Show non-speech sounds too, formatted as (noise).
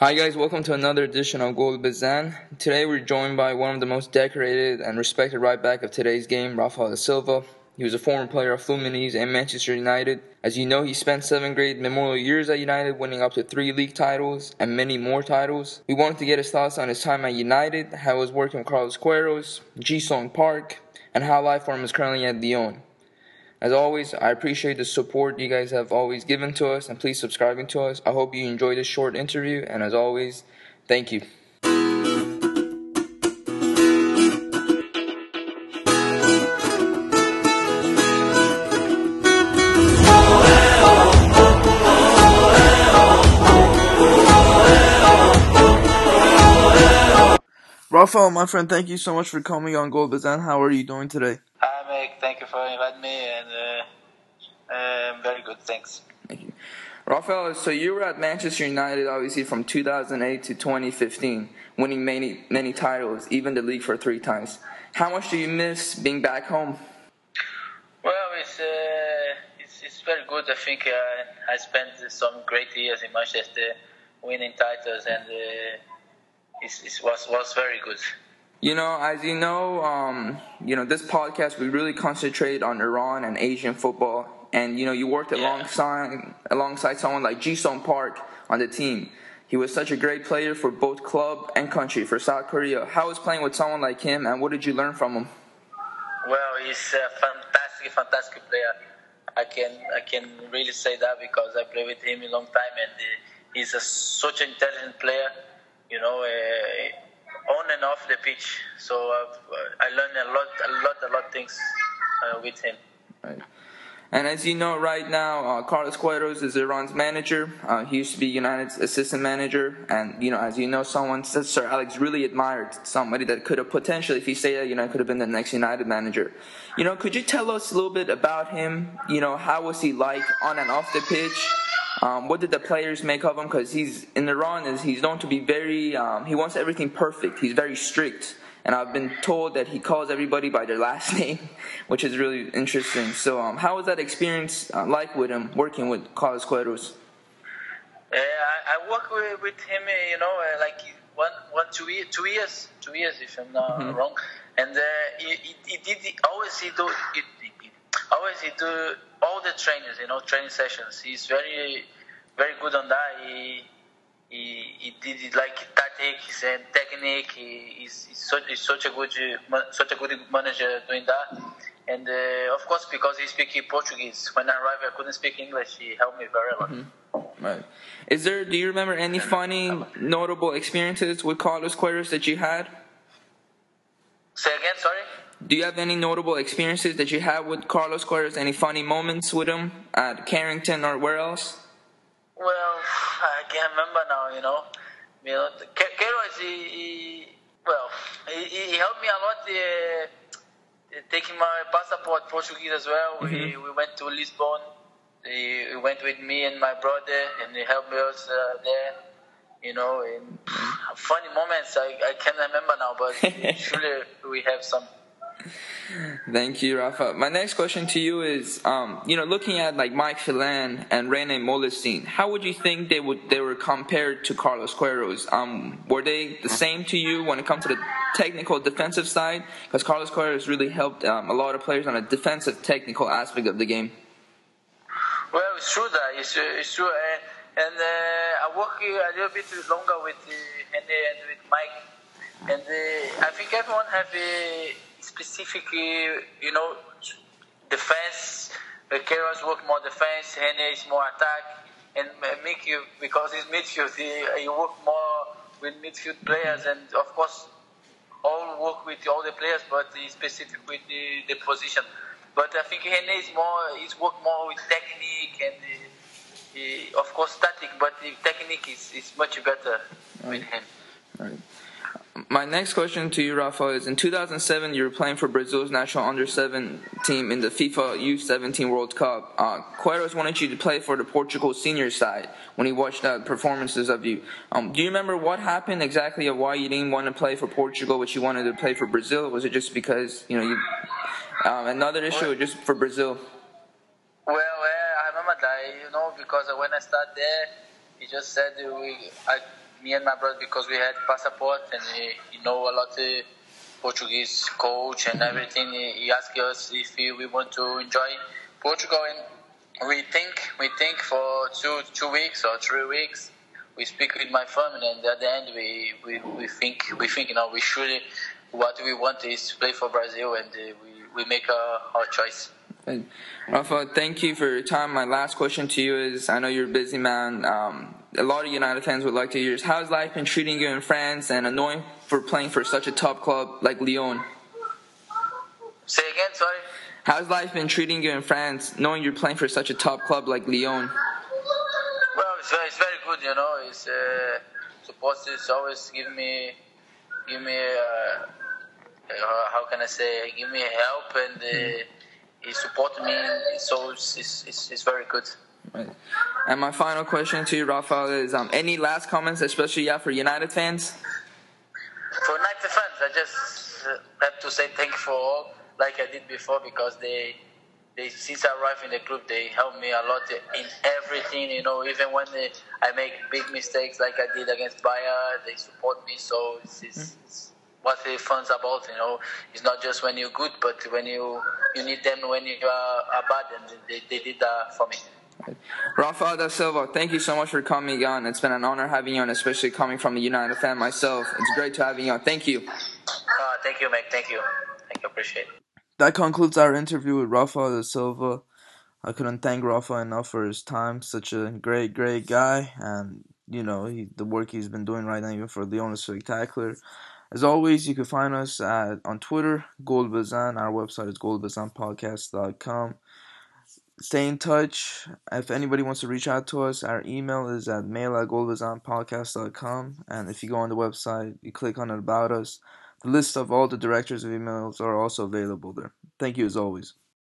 Hi guys, welcome to another edition of Gol Bazan. Today we're joined by one of the most decorated and respected right back of today's game, Rafael da Silva. He was a former player of Fluminense and Manchester United. As you know, he spent seven great memorial years at United, winning up to three league titles and many more titles. We wanted to get his thoughts on his time at United, how he was working with Carlos Queiroz, Ji-sung Park, and how life for him is currently at Lyon. As always, I appreciate the support you guys have always given to us, and please subscribing to us. I hope you enjoyed this short interview, and as always, thank you. Rafael, my friend, thank you so much for coming on Gol Bazan. How are you doing today? Meg. Thank you for inviting me, and uh, uh, very good. Thanks. Thank you. Rafael, so you were at Manchester United obviously from 2008 to 2015, winning many many titles, even the league for three times. How much do you miss being back home? Well, it's uh, it's, it's very good. I think uh, I spent some great years in Manchester, winning titles, and uh, it was was very good. You know, as you know, um, you know this podcast we really concentrate on Iran and Asian football, and you know you worked Yeah. alongside alongside someone like Ji-sung Park on the team. He was such a great player for both club and country for South Korea. How was playing with someone like him, and what did you learn from him? Well, he's a fantastic, fantastic player. I can I can really say that because I played with him a long time, and uh, he's a, such an intelligent player. You know, uh, and off the pitch. So uh, I learned a lot, a lot, a lot of things uh, with him. And as you know, right now, uh, Carlos Queiroz is Iran's manager. Uh, he used to be United's assistant manager, and you know, as you know, someone Sir Alex really admired somebody that could have potentially, if he stayed at United, could have been the next United manager. You know, could you tell us a little bit about him? You know, how was he like on and off the pitch? Um, what did the players make of him? Because he's in Iran, is he's known to be very. Um, he wants everything perfect. He's very strict, and I've been told that he calls everybody by their (laughs) last name, which is really interesting. So, um, how was that experience uh, like with him working with Carlos Queiroz? Uh, I, I work with, with him, uh, you know, uh, like one, one, two, year, two years, two years, if I'm not wrong. And uh, he, he, he did always he do he- always he do all the trainings, you know, training sessions. He's very, very good on that. He he, he did it like tactics and technique. He, he's, he's, such, he's such a good such a good manager doing that. And uh, of course, because he speaks Portuguese, when I arrived, I couldn't speak English. He helped me very a lot. Right. Is there? Do you remember any funny, notable experiences with Carlos Queiroz that you had? Say again. Do you have any notable experiences that you had with Carlos Queiroz? Any funny moments with him at Carrington or where else? Well, I can't remember now. You know, you know, Queiroz, he, he well, he, he helped me a lot. Uh, taking my passport Portuguese as well. We we went to Lisbon. He, he went with me and my brother, and he helped us uh, there. You know, in funny moments I, I can't remember now, but (laughs) surely we have some. Thank you, Rafa. My next question to you is, um, you know, looking at like Mike Phelan and Rene Meulensteen, how would you think they would they were compared to Carlos Queiroz? Um, were they the same to you when it comes to the technical defensive side? Because Carlos Queiroz really helped um, a lot of players on a defensive technical aspect of the game. Well, it's true that it's, it's true, uh, and uh, I work uh, a little bit longer with uh, and with Mike, and uh, I think everyone have a specific, uh, you know, defense. Queiroz work more defense, Henry is more attack, and Mickey because he's midfield, he, he work more with midfield players, and of course all work with all the players, but he's specific with the, the position. But I think Hene is more, he's work more with technique and uh, he, of course static, but the technique is, is much better with him. My next question to you, Rafa, is in 2007 you were playing for Brazil's national under 7 team in the FIFA U17 World Cup. Uh, Queiroz wanted you to play for the Portugal senior side when he watched the performances of you. Um, do you remember what happened exactly of why you didn't want to play for Portugal, but you wanted to play for Brazil? Was it just because you know you um, another issue, just for Brazil? Well, uh, I remember that, you know, because when I started there, he just said uh, we, I, me and my brother because we had passport and he, he know a lot of Portuguese coach and everything. He, he asked us if we, we want to enjoy Portugal and we think we think for two two weeks or three weeks. We speak with my family and at the end we, we, we think we think you know we should what we want is to play for Brazil and uh, we, we make our, our choice. And Rafa, thank you for your time. My last question to you is: I know you're a busy man. Um, a lot of United fans would like to hear: How's life been treating you in France, and annoying for playing for such a top club like Lyon? Say again, sorry. How's life been treating you in France, knowing you're playing for such a top club like Lyon? Well, it's very, it's very good. You know, it's uh, supporters always give me, give me, uh, uh, how can I say, give me help and. Uh, he supported me, so it's, it's, it's, very good. Right. And my final question to you, Rafael, is um, any last comments, especially yeah, for United fans? For United fans, I just uh, have to say thank you for all, like I did before, because they, they since I arrived in the club, they helped me a lot in everything. You know, even when they, I make big mistakes, like I did against Bayern, they support me. So it's, it's, it's what the fun's about. You know, it's not just when you're good, but when you you need them when you are, are bad, and they, they did that for me. Rafael da Silva, thank you so much for coming on. It's been an honor having you on, especially coming from the United fan myself. It's great to have you on. Thank you. Uh, thank you, Mike. Thank you. Thank you. Appreciate it. That concludes our interview with Rafael da Silva. I couldn't thank Rafa enough for his time. Such a great, great guy, and you know he, the work he's been doing right now, even for Lyon is spectacular. As always, you can find us at, on Twitter, Golbazan. Our website is golbazanpodcast.com. Stay in touch. If anybody wants to reach out to us, our email is at mail at golbazanpodcast.com. And if you go on the website, you click on About Us. The list of all the directors of emails are also available there. Thank you as always.